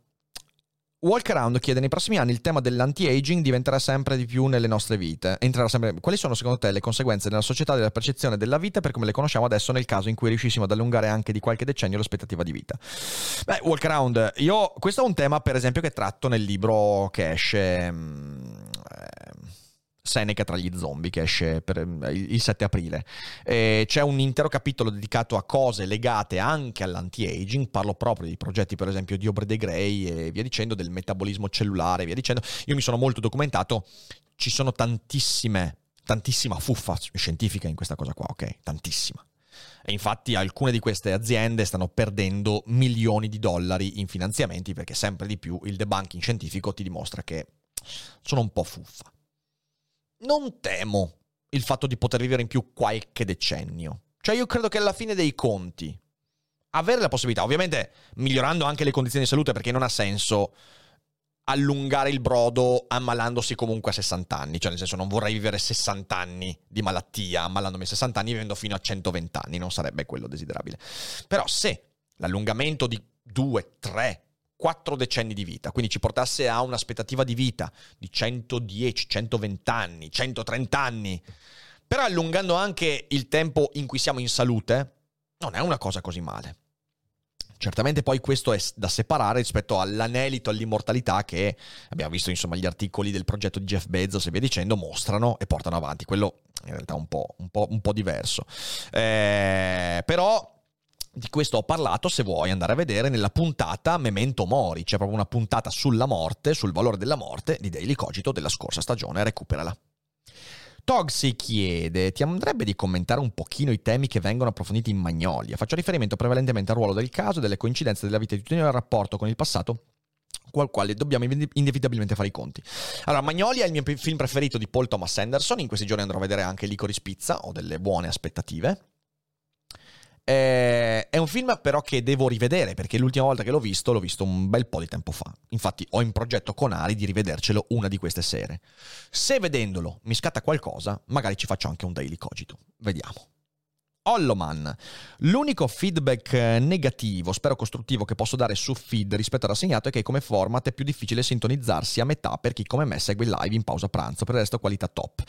Walk Around chiede nei prossimi anni il tema dell'anti-aging diventerà sempre di più nelle nostre vite. Sempre... Quali sono secondo te le conseguenze nella società della percezione della vita per come le conosciamo adesso nel caso in cui riuscissimo ad allungare anche di qualche decennio l'aspettativa di vita? Beh, Walk Around, io... questo è un tema per esempio che tratto nel libro che esce... Eh, Seneca tra gli zombie che esce per, il 7 aprile. E c'è un intero capitolo dedicato a cose legate anche all'anti-aging, parlo proprio di progetti per esempio di Obre de Grey e via dicendo, del metabolismo cellulare e via dicendo. Io mi sono molto documentato, ci sono tantissime, tantissima fuffa scientifica in questa cosa qua, ok? Tantissima. E infatti alcune di queste aziende stanno perdendo milioni di dollari in finanziamenti perché sempre di più il debunking scientifico ti dimostra che sono un po' fuffa non temo il fatto di poter vivere in più qualche decennio. Cioè io credo che alla fine dei conti, avere la possibilità, ovviamente migliorando anche le condizioni di salute perché non ha senso allungare il brodo ammalandosi comunque a 60 anni, cioè nel senso non vorrei vivere 60 anni di malattia ammalandomi a 60 anni vivendo fino a 120 anni, non sarebbe quello desiderabile. Però se l'allungamento di 2, 3, 4 decenni di vita, quindi ci portasse a un'aspettativa di vita di 110, 120 anni, 130 anni, però allungando anche il tempo in cui siamo in salute, non è una cosa così male. Certamente poi questo è da separare rispetto all'anelito, all'immortalità che abbiamo visto insomma gli articoli del progetto di Jeff Bezos e via dicendo mostrano e portano avanti. Quello in realtà è un po', un po', un po diverso. Eh, però di questo ho parlato, se vuoi andare a vedere, nella puntata Memento Mori. C'è proprio una puntata sulla morte, sul valore della morte di Daily Cogito della scorsa stagione. Recuperala. Tog si chiede, ti andrebbe di commentare un pochino i temi che vengono approfonditi in Magnolia? Faccio riferimento prevalentemente al ruolo del caso delle coincidenze della vita di tutti nel rapporto con il passato con il quale dobbiamo inevitabilmente fare i conti. Allora, Magnolia è il mio film preferito di Paul Thomas Anderson, in questi giorni andrò a vedere anche Licorice Pizza, ho delle buone aspettative. Eh, è un film però che devo rivedere perché l'ultima volta che l'ho visto l'ho visto un bel po' di tempo fa. Infatti ho in progetto con Ari di rivedercelo una di queste sere. Se vedendolo mi scatta qualcosa, magari ci faccio anche un daily cogito. Vediamo. Holloman. L'unico feedback eh, negativo, spero costruttivo, che posso dare su feed rispetto al rassegnato è che come format è più difficile sintonizzarsi a metà per chi come me segue live in pausa pranzo, per il resto qualità top.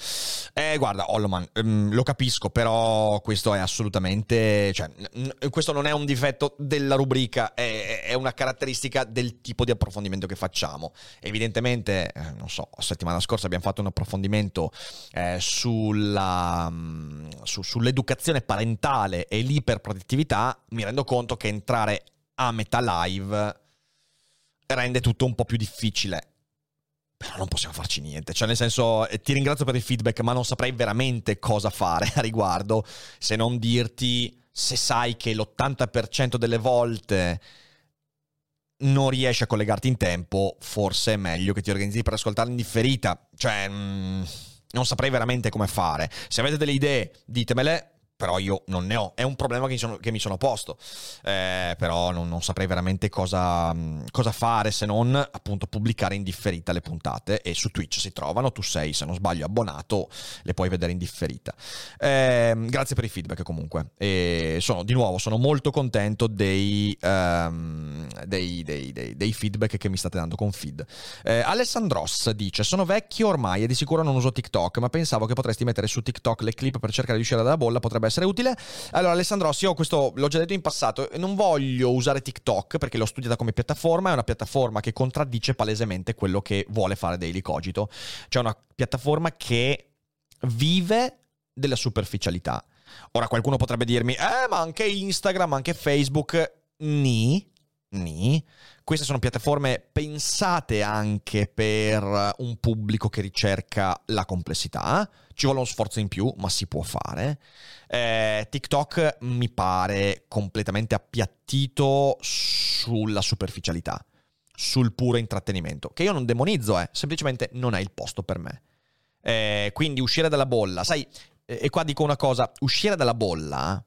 Eh, guarda, Holloman, ehm, lo capisco, però questo è assolutamente... Cioè, n- questo non è un difetto della rubrica, è, è, una caratteristica del tipo di approfondimento che facciamo. Evidentemente, eh, non so, settimana scorsa abbiamo fatto un approfondimento eh, sulla, mm, su, sull'educazione parentale parentale e l'iperproduttività, mi rendo conto che entrare a metà live rende tutto un po' più difficile. Però non possiamo farci niente. Cioè, nel senso, eh, ti ringrazio per il feedback, ma non saprei veramente cosa fare [LAUGHS] a riguardo se non dirti se sai che l'80% delle volte non riesci a collegarti in tempo, forse è meglio che ti organizzi per ascoltarla in differita. Cioè, mm, non saprei veramente come fare. Se avete delle idee, ditemele però io non ne ho. È un problema che mi sono, che mi sono posto, eh, però non, non, saprei veramente cosa, cosa, fare se non appunto pubblicare in differita le puntate e su Twitch si trovano, tu sei se non sbaglio abbonato, le puoi vedere in differita. Eh, grazie per i feedback comunque e sono di nuovo sono molto contento dei, um, dei, dei, dei feedback che mi state dando con feed. Eh, Alessandros dice sono vecchio ormai e di sicuro non uso TikTok ma pensavo che potresti mettere su TikTok le clip per cercare di uscire dalla bolla, potrebbe essere utile. Allora, Alessandro Rossi, io questo l'ho già detto in passato, non voglio usare TikTok perché l'ho studiata come piattaforma, è una piattaforma che contraddice palesemente quello che vuole fare Daily Cogito. Cioè una piattaforma che vive della superficialità. Ora qualcuno potrebbe dirmi, eh, ma anche Instagram, anche Facebook, ni, ni. Queste sono piattaforme pensate anche per un pubblico che ricerca la complessità. Ci vuole uno sforzo in più, ma si può fare. Eh, TikTok mi pare completamente appiattito sulla superficialità, sul puro intrattenimento, che io non demonizzo, eh, semplicemente non è il posto per me. Eh, quindi uscire dalla bolla, sai, e qua dico una cosa, uscire dalla bolla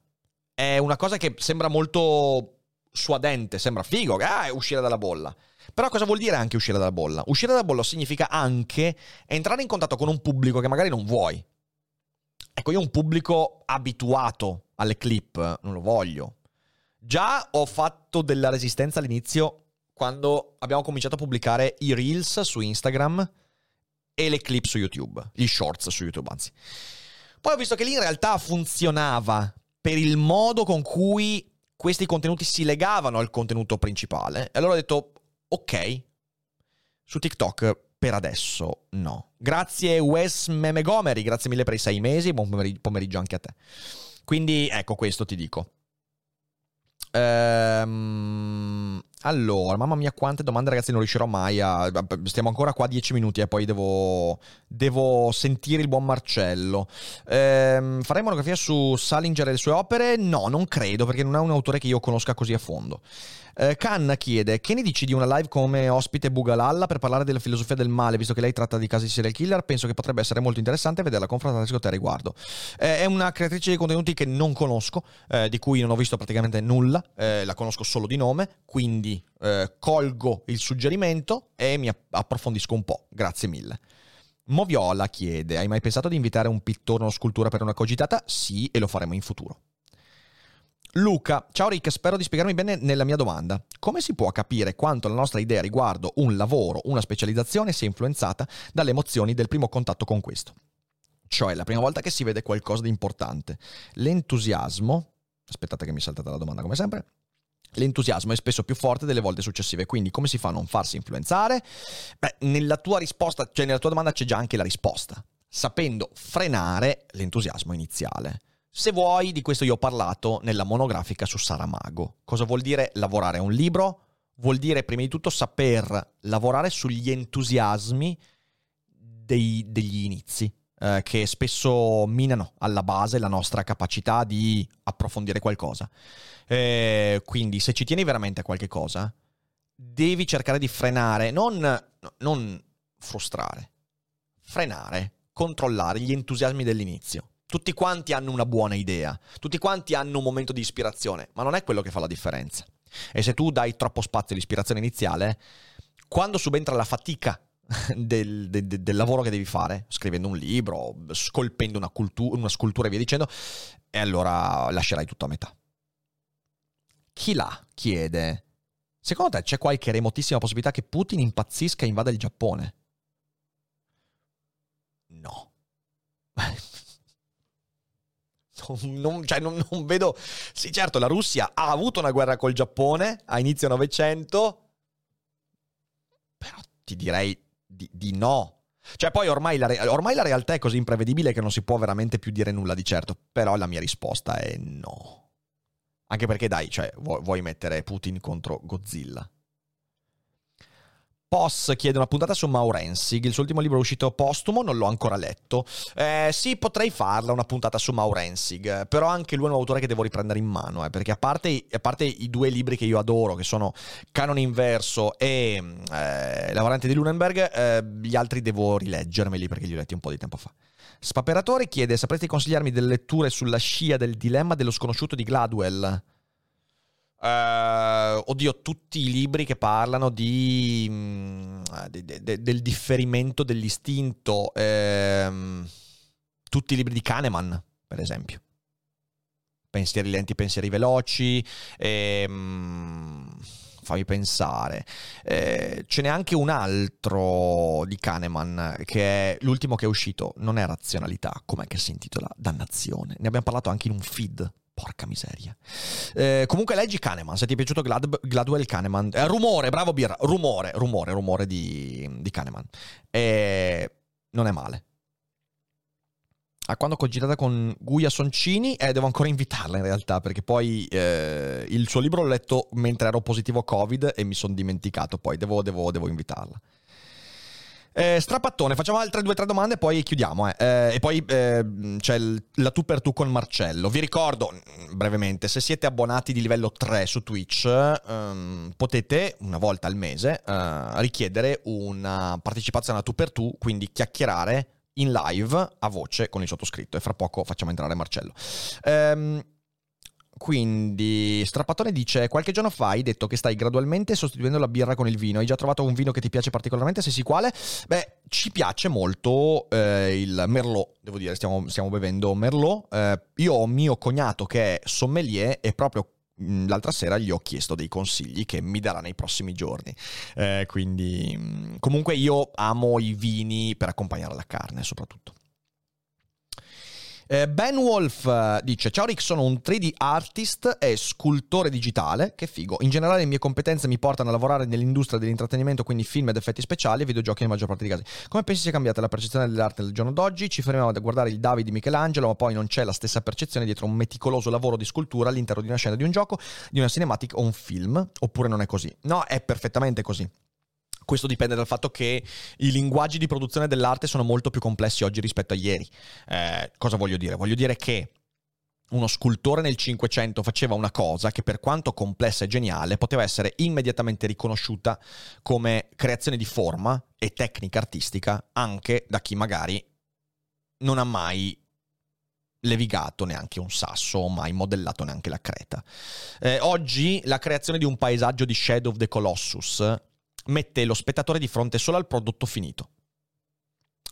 è una cosa che sembra molto suadente, sembra figo, ah, uscire dalla bolla. Però cosa vuol dire anche uscire dalla bolla? Uscire dalla bolla significa anche entrare in contatto con un pubblico che magari non vuoi. Ecco, io un pubblico abituato alle clip non lo voglio. Già ho fatto della resistenza all'inizio quando abbiamo cominciato a pubblicare i reels su Instagram e le clip su YouTube, gli shorts su YouTube, anzi. Poi ho visto che lì in realtà funzionava per il modo con cui questi contenuti si legavano al contenuto principale. E allora ho detto, ok, su TikTok per adesso no. Grazie Wes Memegomery, grazie mille per i sei mesi, buon pomeriggio anche a te. Quindi ecco questo ti dico. Ehm, allora, mamma mia, quante domande, ragazzi, non riuscirò mai a. Stiamo ancora qua 10 minuti e poi devo. Devo sentire il buon Marcello. Ehm, farei monografia su Salinger e le sue opere? No, non credo, perché non è un autore che io conosca così a fondo. Eh, Khan chiede: Che ne dici di una live come ospite Bugalalla per parlare della filosofia del male, visto che lei tratta di casi di serial killer? Penso che potrebbe essere molto interessante vederla confrontarsi con te a riguardo. Eh, è una creatrice di contenuti che non conosco, eh, di cui non ho visto praticamente nulla, eh, la conosco solo di nome, quindi eh, colgo il suggerimento e mi approfondisco un po'. Grazie mille. Moviola chiede: Hai mai pensato di invitare un pittore o una scultura per una cogitata? Sì, e lo faremo in futuro. Luca, ciao Rick, spero di spiegarmi bene nella mia domanda. Come si può capire quanto la nostra idea riguardo un lavoro, una specializzazione sia influenzata dalle emozioni del primo contatto con questo? Cioè, la prima volta che si vede qualcosa di importante. L'entusiasmo, aspettate che mi è saltata la domanda come sempre, L'entusiasmo è spesso più forte delle volte successive, quindi come si fa a non farsi influenzare? Beh, nella tua risposta, cioè nella tua domanda c'è già anche la risposta, sapendo frenare l'entusiasmo iniziale. Se vuoi, di questo io ho parlato nella monografica su Saramago. Cosa vuol dire lavorare a un libro? Vuol dire prima di tutto saper lavorare sugli entusiasmi dei, degli inizi, eh, che spesso minano alla base la nostra capacità di approfondire qualcosa. Eh, quindi se ci tieni veramente a qualche cosa, devi cercare di frenare, non, non frustrare, frenare, controllare gli entusiasmi dell'inizio. Tutti quanti hanno una buona idea, tutti quanti hanno un momento di ispirazione, ma non è quello che fa la differenza. E se tu dai troppo spazio all'ispirazione iniziale, quando subentra la fatica [LAUGHS] del, del, del, lavoro che devi fare, scrivendo un libro, scolpendo una, cultu- una scultura e via dicendo, e allora lascerai tutto a metà. Chi l'ha chiede, secondo te c'è qualche remotissima possibilità che Putin impazzisca e invada il Giappone? No. [LAUGHS] Non, cioè non, non, vedo. Sì, certo, la Russia ha avuto una guerra col Giappone a inizio Novecento, però ti direi di, di no. Cioè, poi ormai la, ormai la, realtà è così imprevedibile che non si può veramente più dire nulla di certo. Però la mia risposta è no. Anche perché, dai, cioè, vuoi, vuoi mettere Putin contro Godzilla? Poss chiede una puntata su Maurensig, il suo ultimo libro è uscito postumo, non l'ho ancora letto. Eh, sì, potrei farla una puntata su Maurensig, però anche lui è un autore che devo riprendere in mano, eh, perché a parte, a parte, i due libri che io adoro, che sono Canon Inverso e eh, Lavorante di Lunenberg, eh, gli altri devo rileggermeli perché li ho letti un po' di tempo fa. Spaperatore chiede, sapresti consigliarmi delle letture sulla scia del dilemma dello sconosciuto di Gladwell? Uh, oddio, tutti i libri che parlano di, mm, de, de, del differimento dell'istinto, ehm, tutti i libri di Kahneman, per esempio. Pensieri lenti, pensieri veloci, ehm, fammi pensare. Eh, ce n'è anche un altro di Kahneman, che è l'ultimo che è uscito, non è razionalità, com'è che si intitola? Dannazione. Ne abbiamo parlato anche in un feed Porca miseria. Eh, comunque leggi Kahneman, se ti è piaciuto Glad- Gladwell Kahneman. Eh, rumore, bravo Birra, rumore, rumore, rumore di, di Kahneman. Eh, non è male. A quando cogitata con Guia Soncini, eh, devo ancora invitarla in realtà, perché poi eh, il suo libro l'ho letto mentre ero positivo Covid e mi sono dimenticato, poi devo, devo, devo invitarla. Eh, strapattone, facciamo altre due o tre domande e poi chiudiamo. Eh. Eh, e poi eh, c'è la tu per tu con Marcello. Vi ricordo mm, brevemente, se siete abbonati di livello 3 su Twitch, ehm, potete una volta al mese eh, richiedere una partecipazione a tu per tu, quindi chiacchierare in live a voce con il sottoscritto. E fra poco facciamo entrare Marcello. Ehm, quindi, Strappatone dice: Qualche giorno fa hai detto che stai gradualmente sostituendo la birra con il vino. Hai già trovato un vino che ti piace particolarmente? Se sì, quale? Beh, ci piace molto eh, il Merlot. Devo dire, stiamo, stiamo bevendo Merlot. Eh, io ho mio cognato che è sommelier e proprio mm, l'altra sera gli ho chiesto dei consigli che mi darà nei prossimi giorni. Eh, quindi, mm, comunque, io amo i vini per accompagnare la carne, soprattutto. Eh, ben Wolf eh, dice: Ciao Rick, sono un 3D artist e scultore digitale. Che figo. In generale, le mie competenze mi portano a lavorare nell'industria dell'intrattenimento, quindi film ed effetti speciali e videogiochi nella maggior parte dei casi. Come pensi sia cambiata la percezione dell'arte del giorno d'oggi? Ci fermiamo a guardare il David di Michelangelo, ma poi non c'è la stessa percezione dietro un meticoloso lavoro di scultura all'interno di una scena di un gioco, di una cinematic o un film. Oppure non è così? No, è perfettamente così. Questo dipende dal fatto che i linguaggi di produzione dell'arte sono molto più complessi oggi rispetto a ieri. Eh, cosa voglio dire? Voglio dire che uno scultore nel Cinquecento faceva una cosa che per quanto complessa e geniale poteva essere immediatamente riconosciuta come creazione di forma e tecnica artistica anche da chi magari non ha mai levigato neanche un sasso o mai modellato neanche la creta. Eh, oggi la creazione di un paesaggio di Shadow of the Colossus mette lo spettatore di fronte solo al prodotto finito.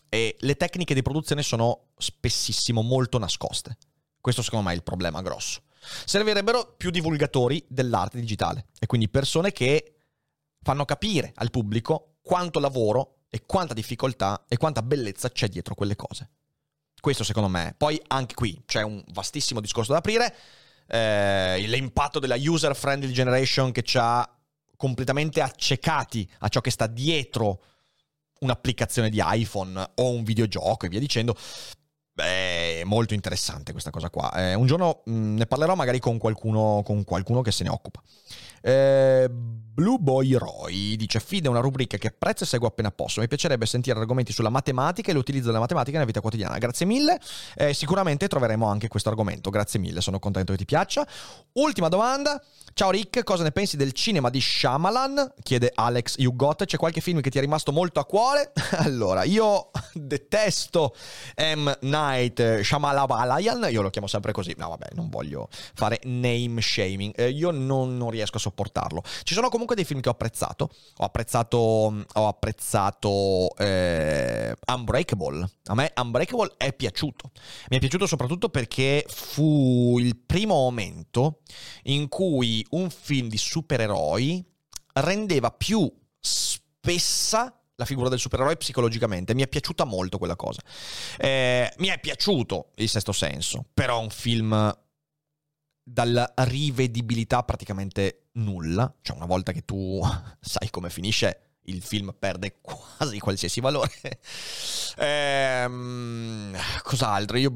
E le tecniche di produzione sono spessissimo molto nascoste. Questo secondo me è il problema grosso. Servirebbero più divulgatori dell'arte digitale e quindi persone che fanno capire al pubblico quanto lavoro e quanta difficoltà e quanta bellezza c'è dietro quelle cose. Questo secondo me. Poi anche qui c'è un vastissimo discorso da aprire. Eh, l'impatto della user friendly generation che ha completamente accecati a ciò che sta dietro un'applicazione di iPhone o un videogioco e via dicendo. Beh, è molto interessante questa cosa qua. Eh, un giorno mh, mm, ne parlerò magari con qualcuno, con qualcuno che se ne occupa. Eh, Blue Boy Roy dice: Fide è una rubrica che apprezzo e seguo appena posso. Mi piacerebbe sentire argomenti sulla matematica e l'utilizzo della matematica nella vita quotidiana. Grazie mille. Eh, sicuramente troveremo anche questo argomento. Grazie mille, sono contento che ti piaccia. Ultima domanda. Ciao Rick, cosa ne pensi del cinema di Shyamalan? Chiede Alex Hugot. C'è qualche film che ti è rimasto molto a cuore? [LAUGHS] allora, io [LAUGHS] detesto M. Night Shyamalan. Io lo chiamo sempre così. No, vabbè, non voglio fare name shaming. Eh, io non, non riesco a sopportarlo. Ci sono comunque dei film che ho apprezzato. Ho apprezzato, ho apprezzato eh, Unbreakable. A me Unbreakable è piaciuto. Mi è piaciuto soprattutto perché fu il primo momento in cui un film di supereroi rendeva più spessa la figura del supereroe psicologicamente. Mi è piaciuta molto quella cosa. Eh, mi è piaciuto il sesto senso, però è un film dalla rivedibilità praticamente nulla. Cioè, una volta che tu [LAUGHS] sai come finisce, il film perde quasi qualsiasi valore. [LAUGHS] ehm, cos'altro? Io.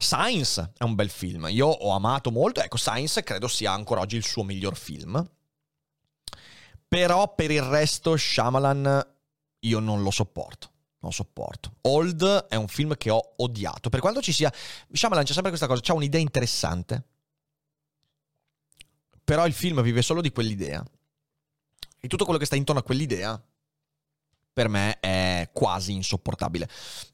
Science è un bel film. Io ho amato molto. Ecco, Science credo sia ancora oggi il suo miglior film. Però per il resto, Shyamalan io non lo sopporto non sopporto. Old è un film che ho odiato. Per quanto ci sia. Shyamalan c'è sempre questa cosa: c'ha un'idea interessante. Però il film vive solo di quell'idea. E tutto quello che sta intorno a quell'idea. Per me è quasi insopportabile.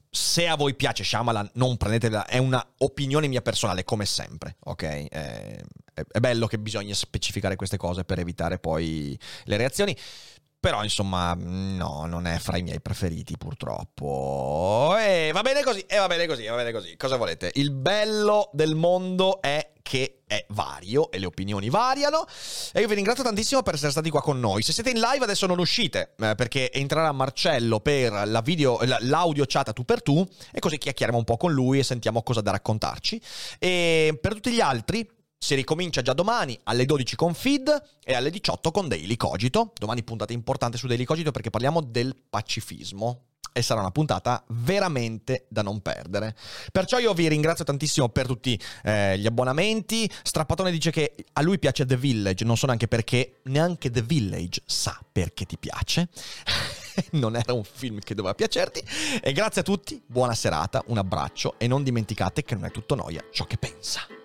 Se a voi piace Shyamalan, non prendetela. È una opinione mia personale, come sempre. Ok? È, è bello che bisogna specificare queste cose per evitare poi le reazioni. Però insomma, no, non è fra i miei preferiti purtroppo. E va bene così, e va bene così, va bene così. Cosa volete? Il bello del mondo è che è vario e le opinioni variano. E io vi ringrazio tantissimo per essere stati qua con noi. Se siete in live adesso non uscite, eh, perché entrerà Marcello per la video, l'audio chat a tu per tu, e così chiacchieriamo un po' con lui e sentiamo cosa da raccontarci. E per tutti gli altri, si ricomincia già domani alle 12 con Feed e alle 18 con Daily Cogito. Domani puntata importante su Daily Cogito perché parliamo del pacifismo e sarà una puntata veramente da non perdere. Perciò io vi ringrazio tantissimo per tutti eh, gli abbonamenti. Strappatone dice che a lui piace The Village, non so neanche perché, neanche The Village sa perché ti piace. [LAUGHS] non era un film che doveva piacerti. E grazie a tutti, buona serata, un abbraccio e non dimenticate che non è tutto noia ciò che pensa.